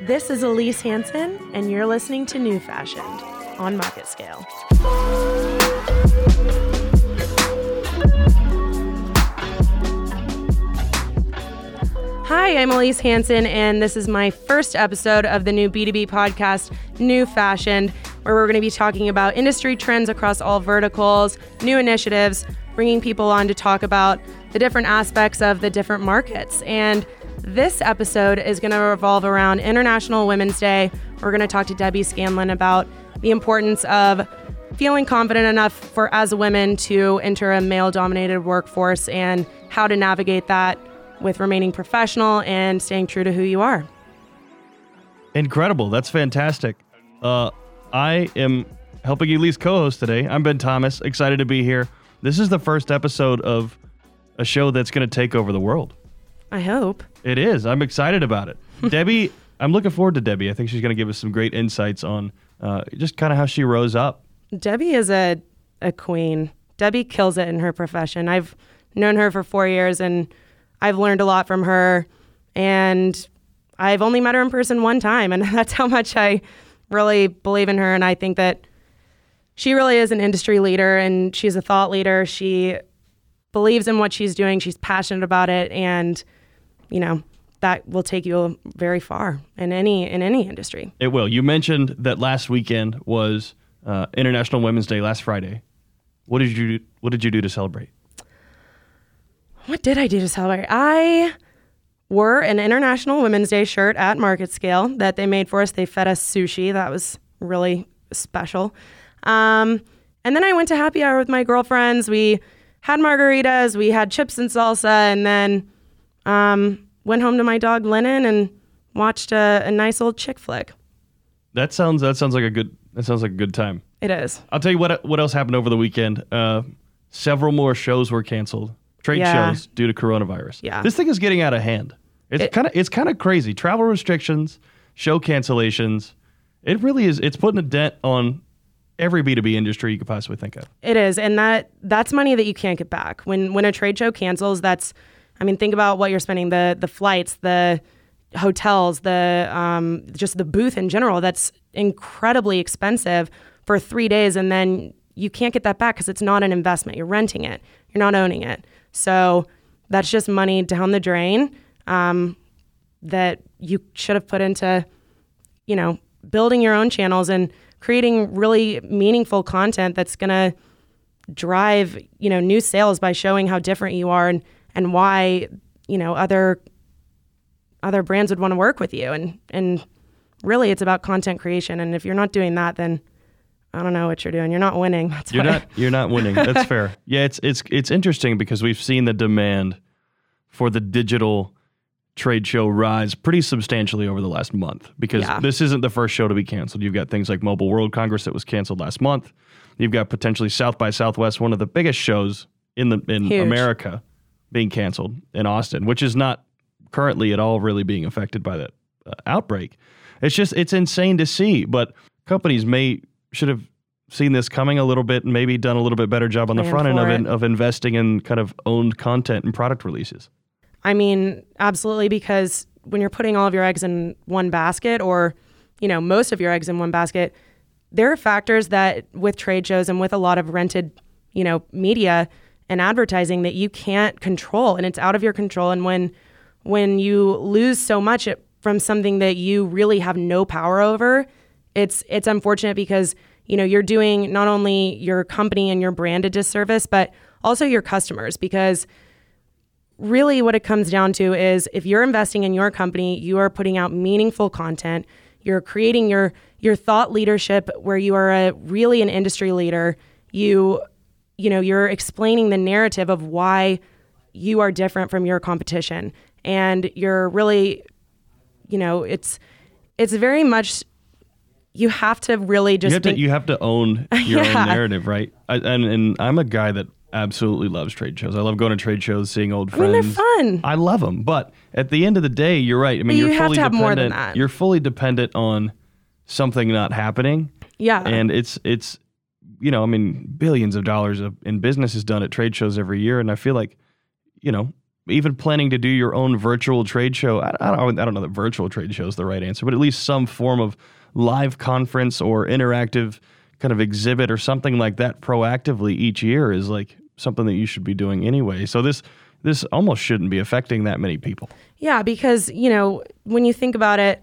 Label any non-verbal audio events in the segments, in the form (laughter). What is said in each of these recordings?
This is Elise Hansen, and you're listening to New Fashioned on Market Scale. Hi, I'm Elise Hansen, and this is my first episode of the new B2B podcast, New Fashioned, where we're going to be talking about industry trends across all verticals, new initiatives, bringing people on to talk about the different aspects of the different markets. And this episode is going to revolve around International Women's Day. We're going to talk to Debbie Scanlon about the importance of feeling confident enough for as women to enter a male dominated workforce and how to navigate that with remaining professional and staying true to who you are. Incredible. That's fantastic. Uh, I am helping Elise co host today. I'm Ben Thomas, excited to be here. This is the first episode of a show that's going to take over the world. I hope. It is. I'm excited about it. (laughs) Debbie, I'm looking forward to Debbie. I think she's going to give us some great insights on uh, just kind of how she rose up. Debbie is a, a queen. Debbie kills it in her profession. I've known her for four years and I've learned a lot from her. And I've only met her in person one time. And (laughs) that's how much I really believe in her. And I think that she really is an industry leader and she's a thought leader. She believes in what she's doing, she's passionate about it. And, you know, that will take you very far in any in any industry. It will. You mentioned that last weekend was uh, International Women's Day last Friday. What did you What did you do to celebrate? What did I do to celebrate? I wore an International Women's Day shirt at Market Scale that they made for us. They fed us sushi. That was really special. Um, and then I went to happy hour with my girlfriends. We had margaritas, we had chips and salsa, and then um, went home to my dog Lennon and watched a, a nice old chick flick. That sounds that sounds like a good that sounds like a good time. It is. I'll tell you what what else happened over the weekend. Uh, several more shows were canceled. Trade Yeah. shows due to coronavirus. Yeah. This thing is getting out of hand. It's It- kind of it's kind of crazy. Travel restrictions, show cancellations. It really is. It's putting a dent on every B two B industry you could possibly think of. It is, and that that's money that you can't get back. When when a trade show cancels, that's, I mean, think about what you're spending the the flights, the hotels, the um, just the booth in general. That's incredibly expensive for three days, and then you can't get that back because it's not an investment. You're renting it. You're not owning it. So that's just money down the drain um, that you should have put into you know, building your own channels and creating really meaningful content that's going to drive, you know, new sales by showing how different you are and and why, you know, other other brands would want to work with you and and really it's about content creation and if you're not doing that then I don't know what you're doing. You're not winning. (laughs) That's You're not you're not winning. That's (laughs) fair. Yeah, it's it's it's interesting because we've seen the demand for the digital trade show rise pretty substantially over the last month because Yeah. this isn't the first show to be canceled. You've got things like Mobile World Congress that was canceled last month. You've got potentially South by Southwest, one of the biggest shows in the in Huge. America, being canceled in Austin, which is not currently at all really being affected by that uh, outbreak. It's just it's insane to see, but companies may should have seen this coming a little bit and maybe done a little bit better job on the front end of it. of investing in kind of owned content and product releases. I mean, absolutely, because when you're putting all of your eggs in one basket, or you know, most of your eggs in one basket, there are factors that with trade shows and with a lot of rented, you know, media and advertising that you can't control, and it's out of your control. And when when you lose so much it- from something that you really have no power over, it's it's unfortunate because you know you're doing not only your company and your brand a disservice, but also your customers because really what it comes down to is if you're investing in your company, you are putting out meaningful content. You're creating your your thought leadership where you are a really an industry leader. You you know, you're explaining the narrative of why you are different from your competition. And you're really you know, it's it's very much you have to really just You have to you have to own (laughs) your Yeah. own narrative, right? I, and and I'm a guy that absolutely loves trade shows. I love going to trade shows, seeing old friends. I mean, they're fun. I love them, but at the end of the day, you're right. I mean, you you're have fully to have more dependent. than that. You're fully dependent on something not happening, yeah. and it's it's you know, I mean, billions of dollars of, in business is done at trade shows every year, and I feel like you know even planning to do your own virtual trade show. I, I, don't, I don't know that virtual trade show is the right answer, but at least some form of live conference or interactive kind of exhibit or something like that proactively each year is like something that you should be doing anyway. So this this almost shouldn't be affecting that many people. Yeah, because, you know, when you think about it,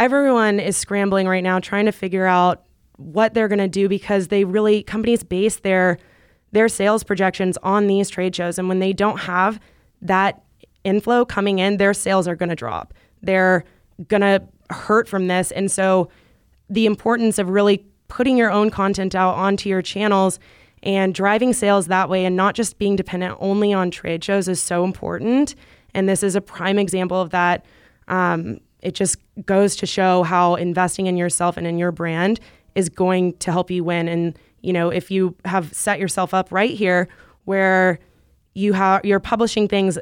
everyone is scrambling right now trying to figure out what they're going to do because they really companies base their their sales projections on these trade shows and when they don't have that inflow coming in, their sales are going to drop. They're going to hurt from this. And so the importance of really putting your own content out onto your channels and driving sales that way and not just being dependent only on trade shows is so important. And this is a prime example of that. Um, it just goes to show how investing in yourself and in your brand is going to help you win. And, you know, if you have set yourself up right here where you have you're publishing things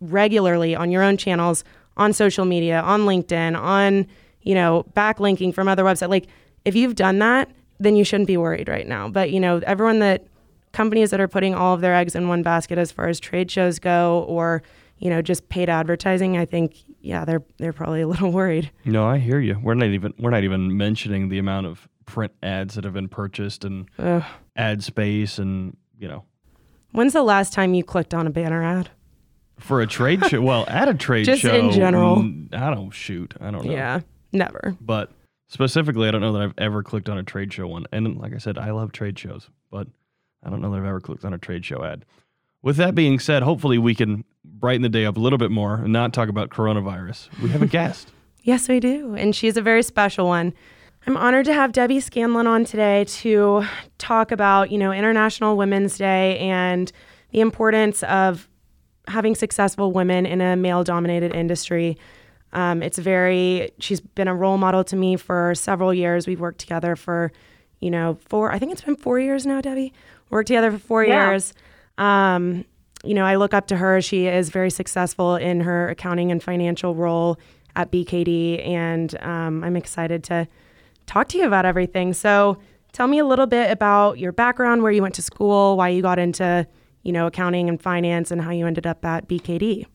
regularly on your own channels, on social media, on LinkedIn, on, you know, backlinking from other websites, like if you've done that, then you shouldn't be worried right now. But you know, everyone that companies that are putting all of their eggs in one basket as far as trade shows go, or you know, just paid advertising, I think yeah, they're they're probably a little (laughs) worried. No, I hear you. We're not even we're not even mentioning the amount of print ads that have been purchased and Ugh. ad space and you know. When's the last time you clicked on a banner ad? For a trade show? Well, at a trade (laughs) Just show. in general. I don't shoot. I don't know. Yeah, never. But Specifically, I don't know that I've ever clicked on a trade show one. And like I said, I love trade shows, but I don't know that I've ever clicked on a trade show ad. With that being said, hopefully we can brighten the day up a little bit more and not talk about coronavirus. We have a (laughs) guest. yes, we do. And she's a very special one. I'm honored to have Debbie Scanlon on today to talk about, you know, International Women's Day and the importance of having successful women in a male dominated industry. Um, it's very, she's been a role model to me for several years. We've worked together for, you know, four, I think it's been four years now, Debbie. Worked together for four yeah. years. Um, you know, I look up to her. She is very successful in her accounting and financial role at BKD, and um, I'm excited to talk to you about everything. So, tell me a little bit about your background, where you went to school, why you got into, you know, accounting and finance, and how you ended up at BKD.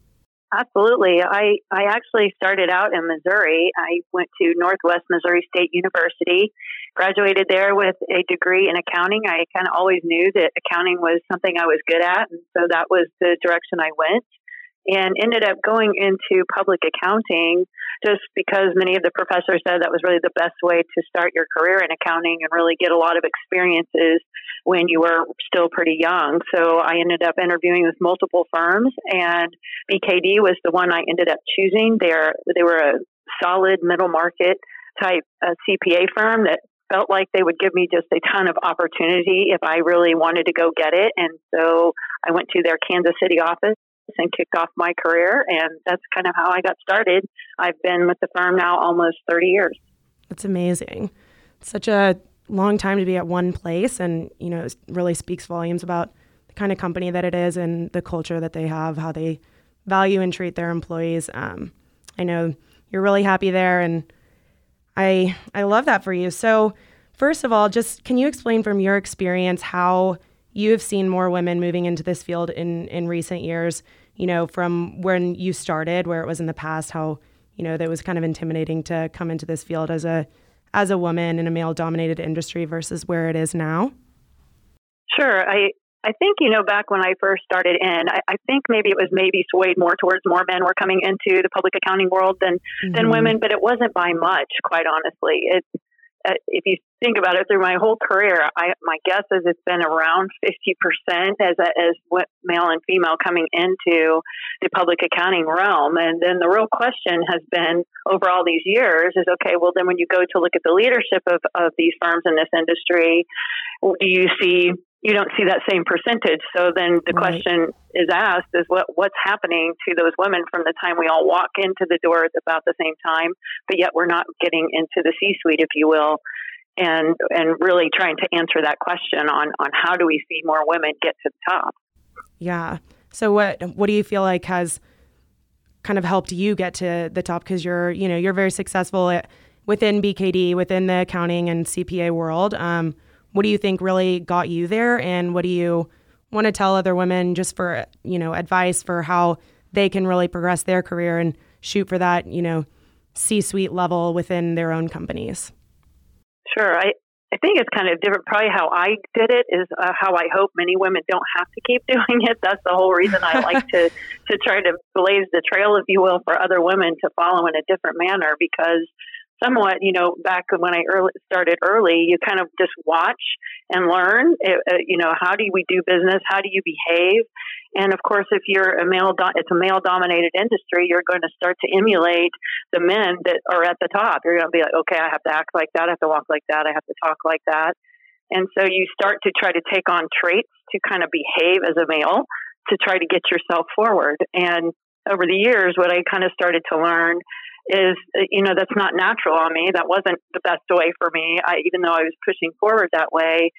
Absolutely. I, I actually started out in Missouri. I went to Northwest Missouri State University, graduated there with a degree in accounting. I kind of always knew that accounting was something I was good at, and so that was the direction I went and ended up going into public accounting just because many of the professors said that was really the best way to start your career in accounting and really get a lot of experiences when you were still pretty young. So I ended up interviewing with multiple firms and BKD was the one I ended up choosing. They're, they were a solid middle market type uh, CPA firm that felt like they would give me just a ton of opportunity if I really wanted to go get it. And so I went to their Kansas City office and kicked off my career. And that's kind of how I got started. I've been with the firm now almost 30 years. That's amazing. Such a long time to be at one place. And, you know, it really speaks volumes about the kind of company that it is and the culture that they have, how they value and treat their employees. Um, I know you're really happy there. And I, I love that for you. So, first of all, just can you explain from your experience how you have seen more women moving into this field in, in recent years, you know, from when you started, where it was in the past, how, you know, that was kind of intimidating to come into this field as a as a woman in a male dominated industry versus where it is now? Sure. I I think, you know, back when I first started in, I, I think maybe it was maybe swayed more towards more men were coming into the public accounting world than mm-hmm. than women, but it wasn't by much, quite honestly. It uh, if you think about it through my whole career, I, my guess is it's been around 50% as, a, as what male and female coming into the public accounting realm. And then the real question has been over all these years is okay, well, then when you go to look at the leadership of, of these firms in this industry, do you see you don't see that same percentage. So then the right. question is asked is what what's happening to those women from the time we all walk into the door at about the same time, but yet we're not getting into the C suite, if you will, and and really trying to answer that question on on how do we see more women get to the top. Yeah. So what what do you feel like has kind of helped you get to the top because you're you know you're very successful at, within BKD within the accounting and CPA world. Um, what do you think really got you there and what do you want to tell other women just for you know advice for how they can really progress their career and shoot for that, you know, C suite level within their own companies? Sure. I, I think it's kind of different. Probably how I did it is uh, how I hope many women don't have to keep (laughs) doing it. That's the whole reason I like to to try to blaze the trail, if you will, for other women to follow in a different manner. Because somewhat, you know, back when I early, started early, you kind of just watch and learn. Uh, you know, how do we do business? How do you behave? And of course, if you're a male, it's a male dominated industry, you're going to start to emulate the men that are at the top. You're going to be like, okay, I have to act like that. I have to walk like that. I have to talk like that. And so you start to try to take on traits to kind of behave as a male to try to get yourself forward. And over the years, what I kind of started to learn is, uh, you know, that's not natural on me. That wasn't the best way for me, I, even though I was pushing forward that way.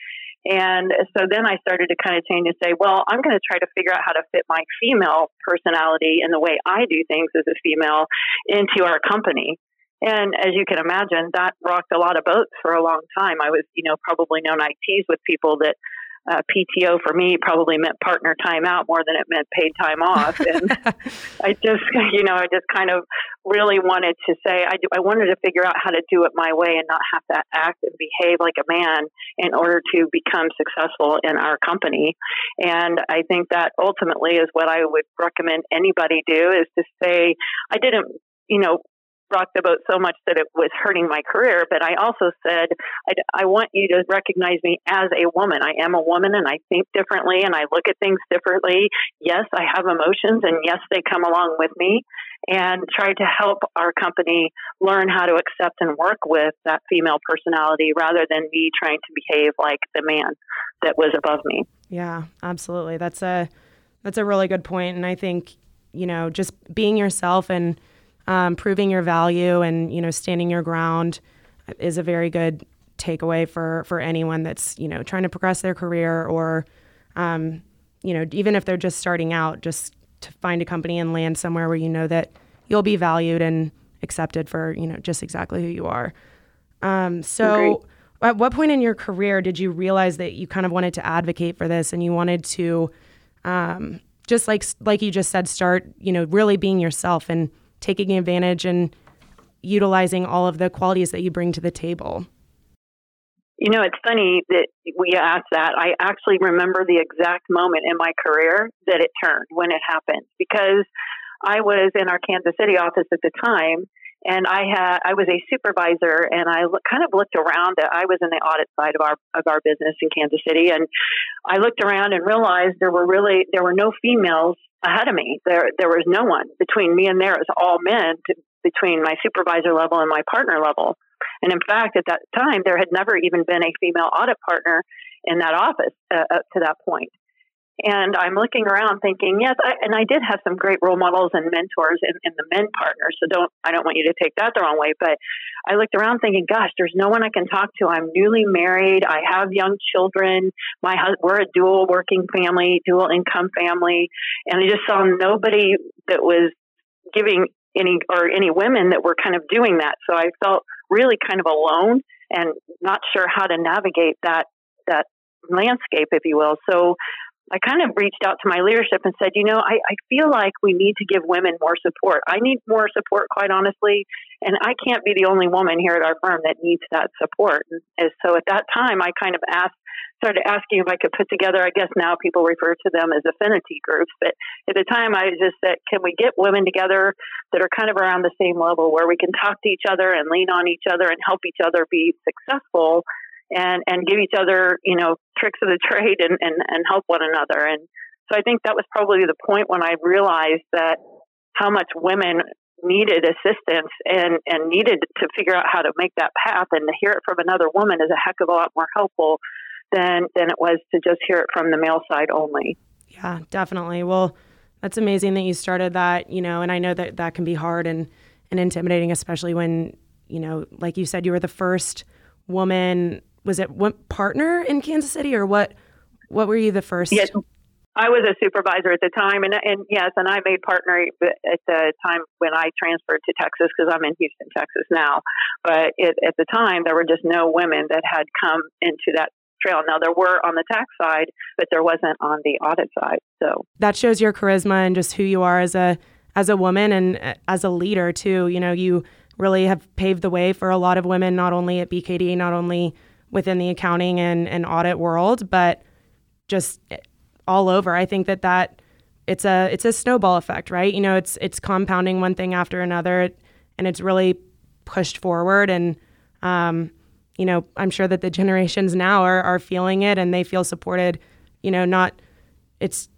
And so then I started to kind of change and say, well, I'm going to try to figure out how to fit my female personality and the way I do things as a female into our company. And as you can imagine, that rocked a lot of boats for a long time. I was, you know, probably known I teased with people that uh, PTO for me probably meant partner time out more than it meant paid time off. (laughs) And I just, you know, I just kind of really wanted to say, I, do, I wanted to figure out how to do it my way and not have to act and behave like a man in order to become successful in our company. And I think that ultimately is what I would recommend anybody do is to say, I didn't you know, rocked the boat so much that it was hurting my career. But I also said, I, I want you to recognize me as a woman. I am a woman and I think differently and I look at things differently. Yes, I have emotions and yes, they come along with me. And try to help our company learn how to accept and work with that female personality rather than me trying to behave like the man that was above me. Yeah, absolutely. That's a that's a really good point and I think, you know, just being yourself and um, proving your value and you know standing your ground is a very good takeaway for for anyone that's you know trying to progress their career or um, you know even if they're just starting out just to find a company and land somewhere where you know that you'll be valued and accepted for you know just exactly who you are. Um, so at what point in your career did you realize that you kind of wanted to advocate for this and you wanted to um, just like like you just said start you know really being yourself and taking advantage and utilizing all of the qualities that you bring to the table? You know, it's funny that we asked that. I actually remember the exact moment in my career that it turned when it happened because I was in our Kansas City office at the time and I had I was a supervisor and I look, kind of looked around I was in the audit side of our of our business in Kansas City and I looked around and realized there were really there were no females ahead of me. There, there was no one between me and there. It was all men to, between my supervisor level and my partner level. And in fact, at that time, there had never even been a female audit partner in that office uh, up to that point. And I'm looking around thinking, yes, I, and I did have some great role models and mentors in, in the men partners. So don't, I don't want you to take that the wrong way, but I looked around thinking, gosh, there's no one I can talk to. I'm newly married. I have young children. My we're a dual working family, dual income family. And I just saw nobody that was giving any, or any women that were kind of doing that. So I felt really kind of alone and not sure how to navigate that, that landscape, if you will. So I kind of reached out to my leadership and said, you know, I, I feel like we need to give women more support. I need more support, quite honestly, and I can't be the only woman here at our firm that needs that support. And so at that time, I kind of asked, started asking if I could put together, I guess now people refer to them as affinity groups, but at the time I just said, can we get women together that are kind of around the same level where we can talk to each other and lean on each other and help each other be successful and and give each other you know tricks of the (laughs) trade and and, and help one another. And so i think that was probably the point when i realized that how much women needed assistance and and needed to figure out how to make that path and to hear it from another woman is a heck of a lot more helpful than than it was to just hear it from the male side only. Yeah definitely. Well that's amazing that you started that you know and i know that that can be hard and and intimidating especially when you know like you said you were the first woman was it one partner in Kansas City or what? What were you the first? Yes, I was a supervisor at the time, and and yes, and I made partner at the time when I transferred to Texas because I'm in Houston, Texas now. But it, at the time, there were just no women that had come into that trail. Now there were on the tax side, but there wasn't on the audit side. So that shows your charisma and just who you are as a as a woman and uh, as a leader too. You know, you really have paved the way for a lot of women, not only at BKD, not only within the accounting and, and audit world, but just all over. I think that that it's a it's a snowball effect, right? You know, it's it's compounding one thing after another, and it's really pushed forward. And um, you know, I'm sure that the (laughs) generations now are are feeling it, and they feel supported. You know, not it's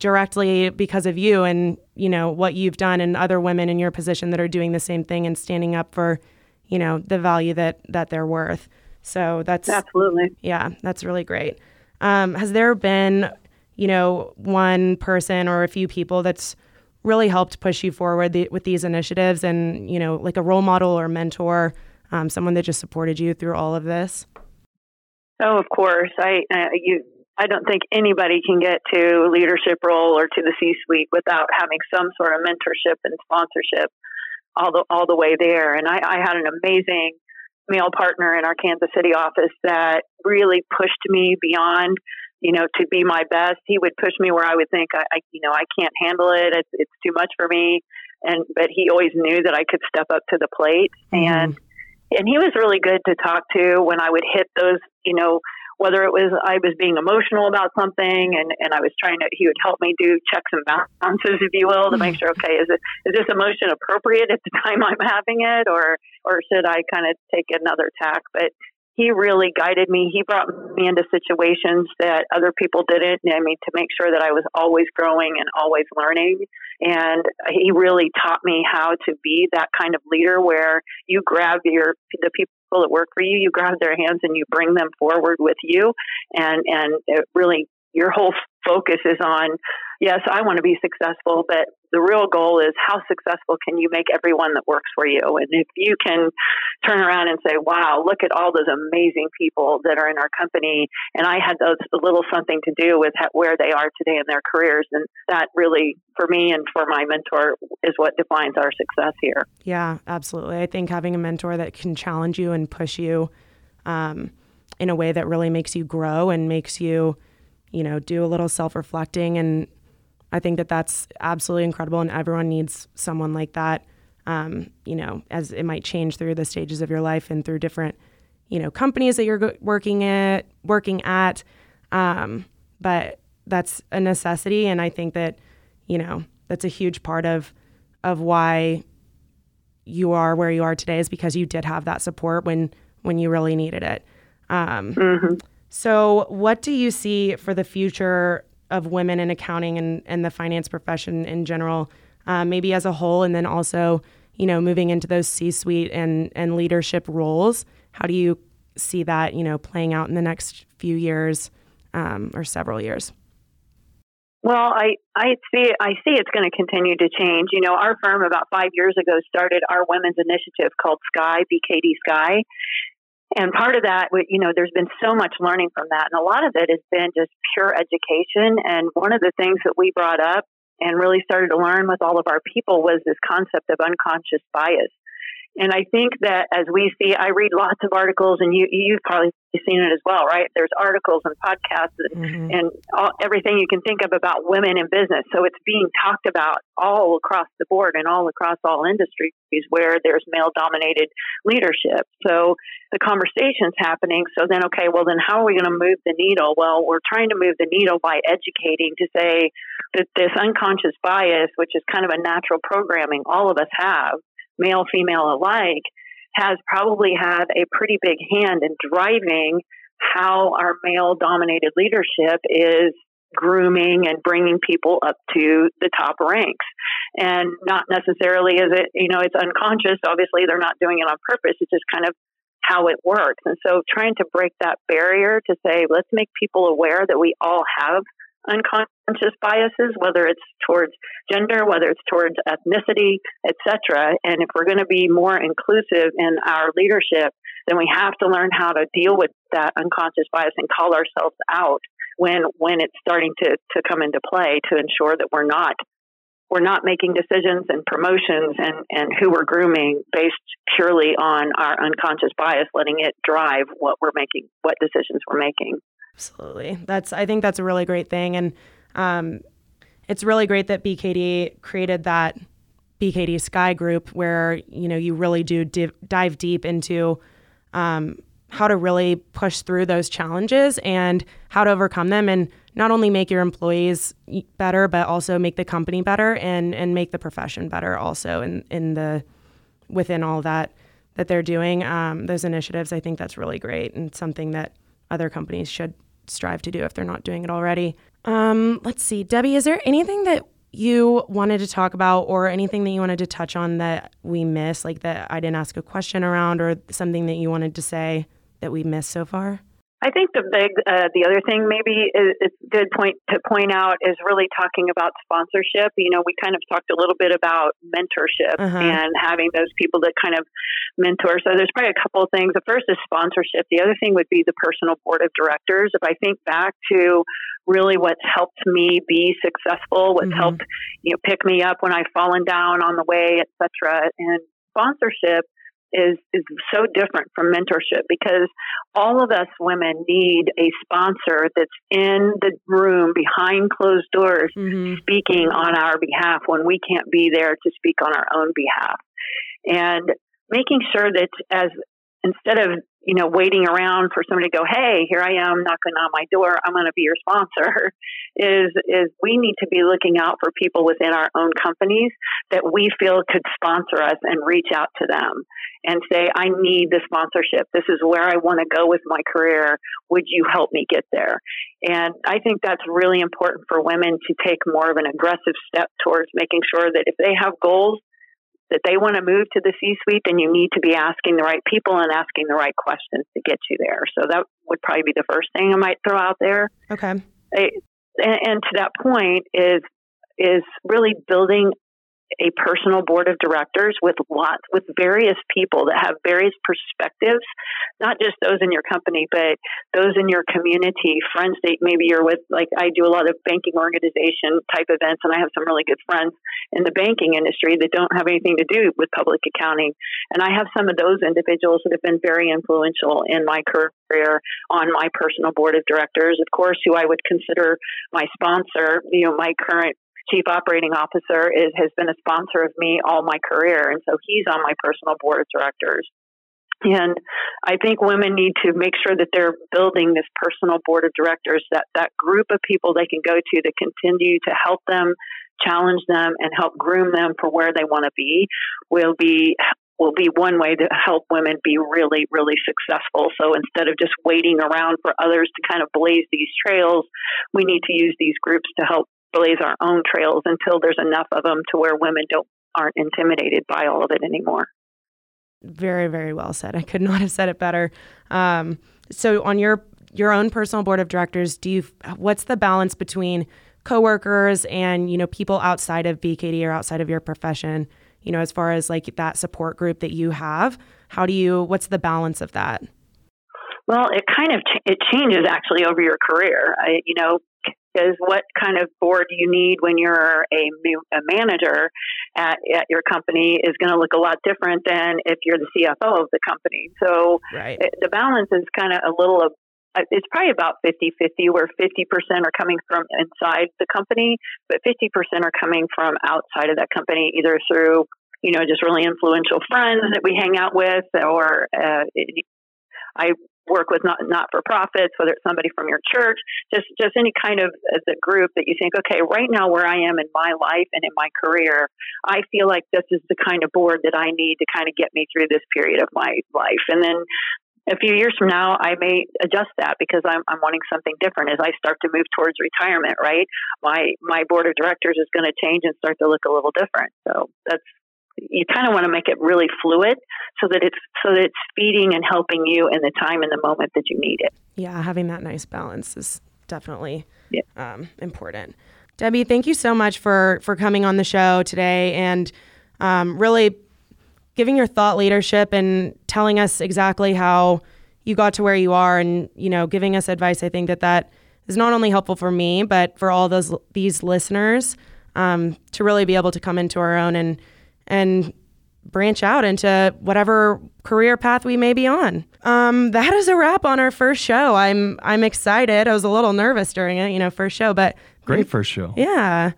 directly because of you and you know what you've done and other women in your position that are doing the same thing and standing up for you know the value that that they're worth so that's absolutely. yeah that's really great. Um, has there been you know one person or a few people that's really helped push you forward the, with these initiatives and you know like a role model or mentor um, someone that just supported you through all of this? Oh of course. I uh, you I don't think anybody can get to a leadership role or to the C suite without having some sort of mentorship and sponsorship all the all the way there. And I, I had an amazing male partner in our Kansas City office that really pushed me beyond, you know, to be my best. He would push me where I would think I, I you know, I can't handle it. It's, it's too much for me. And but he always knew that I could step up to the plate mm-hmm. and and he was really good to talk to when I would hit those, you know, whether it was I was being emotional about something and, and I was trying to, he would help me do checks and balances, if you will, to make sure, okay, is it, is this emotion appropriate at the (laughs) time I'm having it or, or should I kind of take another tack? But he really guided me. He brought me into situations that other people didn't. I mean, to make sure that I was always growing and always learning. And he really taught me how to be that kind of leader where you grab your the people that work for you, you grab their hands and you bring them forward with you, and and it really your whole focus is on yes, I want to be successful, but the real goal is how successful can you make everyone that works for you? And if you can turn around and say, wow, look at all those amazing people that are in our company, and I had those a little something to do with where they are today in their careers, and that really, for me and for my mentor, is what defines our success here. Yeah, absolutely. I think having a mentor that can challenge you and push you um, in a way that really makes you grow and makes you, you know, do a little self reflecting and I think that that's absolutely incredible, and everyone needs someone like that. Um, you know, as it might change through the stages of your life and through different, you know, companies that you're working at, working at. Um, but that's a necessity, and I think that, you know, that's a huge part of of why you are where you are today is because you did have that support when when you really needed it. Um, mm-hmm. So, what do you see for the future of women in accounting and, and the finance profession in general, uh, maybe as a whole, and then also, you know, moving into those C-suite and and leadership roles. How do you see that, you know, playing out in the next few years um, or several years? Well, I, I see I see it's going to continue to change. You know, our firm about five years ago started our women's initiative called Sky BKD Sky, and part of that, you know, there's been so much learning from that. And a lot of it has been just pure education. And one of the things that we brought up and really started to learn with all of our people was this concept of unconscious bias. And I think that as we see, I read lots of articles, and you you've probably seen it as well, right? There's articles and podcasts and, mm-hmm. and all, everything you can think of about women in business. So it's being talked about all across the board and all across all industries where there's male dominated leadership. So the conversation's happening. So then, okay, well, then how are we going to move the needle? Well, we're trying to move the needle by educating to say that this unconscious bias, which is kind of a natural programming all of us have, male, female alike, has probably had a pretty big hand in driving how our male dominated leadership is grooming and bringing people up to the top ranks. And not necessarily is it, you know, it's unconscious. Obviously, they're not doing it on purpose. It's just kind of how it works. And so trying to break that barrier to say, let's make people aware that we all have unconscious biases, whether it's towards gender, whether it's towards ethnicity, etc. And if we're going to be more inclusive in our leadership, then we have to learn how to deal with that unconscious bias and call ourselves out when when it's starting to, to come into play to ensure that we're not we're not making decisions and promotions and, and who we're grooming based purely on our unconscious bias, letting it drive what we're making, what decisions we're making. Absolutely. That's I think that's a really great thing. And um, it's really great that BKD created that BKD Sky group where, you know, you really do div- dive deep into um, how to really push through those challenges and how to overcome them and not only make your employees better but also make the company better and and make the profession better also in in the within all that that they're doing um, those initiatives i think that's really great and something that other companies should strive to do if they're not doing it already um, let's see debbie is there anything that you wanted to talk about or anything that you wanted to touch on that we missed like that i didn't ask a question around or something that you wanted to say that we missed so far? I think the big, uh, the other thing maybe is, it's a good point to point out is really talking about sponsorship. You know, we kind of talked a little bit about mentorship uh-huh. and having those people that kind of mentor. So there's probably a couple of things. The first is sponsorship. The other thing would be the personal board of directors. If I think back to really what's helped me be successful, what's mm-hmm. helped you know pick me up when I've fallen down on the way, etc. And sponsorship is is so different from mentorship because all of us women need a sponsor that's in the room behind closed doors mm-hmm. speaking on our behalf when we can't be there to speak on our own behalf and making sure that as instead of you know waiting around for somebody to go hey here i am knocking on my door. I'm going to be your sponsor (laughs) is is we need to be looking out for people within our own companies that we feel could sponsor us and reach out to them and say i need the sponsorship. This is where i want to go with my career. Would you help me get there? And i think that's really important for women to take more of an aggressive step towards making sure that if they have goals that they want to move to the C suite, then you need to be asking the right people and asking the right questions to get you there. So that would probably be the first thing I might throw out there. Okay. and, and to that point is is really building a personal board of directors with lots with various people that have various perspectives not just those in your company but those in your community friends that maybe you're with. Like i do a lot of banking organization type events and i have some really good friends in the banking industry that don't have anything to do with public accounting. And i have some of those individuals that have been very influential in my career on my personal board of directors. Of course who i would consider my sponsor you know my current chief operating officer is has been a sponsor of me all my career, and so he's on my personal board of directors. And I think women need to make sure that they're building this personal board of directors, that that group of people they can go to to continue to help them, challenge them, and help groom them for where they want to be. Will be will be one way to help women be really, really successful. So instead of just waiting around for others to kind of blaze these trails, we need to use these groups to help blaze our own trails until there's enough of them to where women don't aren't intimidated by all of it anymore. Very, very well said. I could (laughs) not have said it better. Um, so, on your your own personal board of directors, do you what's the balance between coworkers and you know people outside of BKD or outside of your profession? You know, as far as like that support group that you have, how do you? What's the balance of that? Well, it kind of ch- it changes actually over your career. I, you know, is what kind of board you need when you're a, a manager at, at your company is going to look a lot different than if you're the CFO of the company. So right. it, the balance is kind of a little of uh, it's probably about 50 50, where 50% are coming from inside the company, but 50% are coming from outside of that company, either through, you know, just really influential friends that we hang out with, or uh, I work with not not for profits, whether it's somebody from your church, just just any kind of a group that you think, okay, right now where I am in my life and in my career, I feel like this is the kind of board that I need to kind of get me through this period of my life, and then. A few years from now, I may adjust that because I'm, I'm wanting something different as I start to move towards retirement. Right, my my board of directors is going to change and start to look a little different. So that's you kind of want to make it really fluid so that it's so that it's feeding and helping you in the time and the moment that you need it. Yeah, having that nice balance is definitely yeah. um, important. Debbie, thank you so much for for coming on the show today and um, really giving your thought leadership and telling us exactly how you got to where you are and you know giving us advice. I think that that is not only helpful for me but for all those these listeners um, to really be able to come into our own and and branch out into whatever career path we may be on. Um, that is a wrap on our first show. I'm I'm excited. I was a little nervous during it, you know, first show, but Great first show. yeah,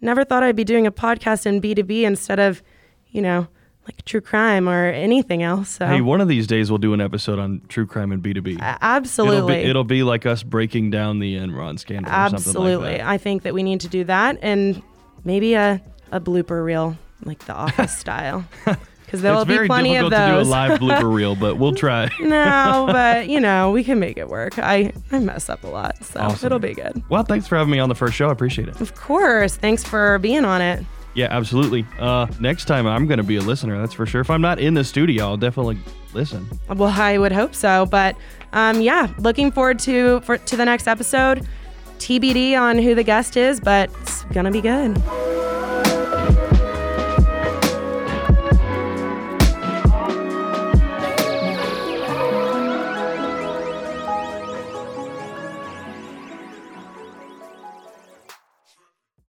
never thought I'd be doing a podcast in B two B instead of, you know, like true crime or anything else. So Hey, one of these days we'll do an episode on true crime and B2B. A- absolutely, It'll be, it'll be like us breaking down the Enron scandal or something absolutely. like that. I think that we need to do that and maybe a a blooper reel like The Office (laughs) style, (laughs) because there will be plenty of those. it's very difficult to do a live blooper reel, but we'll (laughs) try. no, but you know, we can make it work. I, I mess up a lot, so Awesome. it'll be good. Well, thanks for having me on the first show. I appreciate it. Of course. Thanks for being on it. Yeah, absolutely. Uh, next time I'm going to be a listener, that's for sure. If I'm not in the studio, I'll definitely listen. Well, I would hope so. But um, yeah, looking forward to for to the next episode. TBD on who the guest is, but it's gonna be good.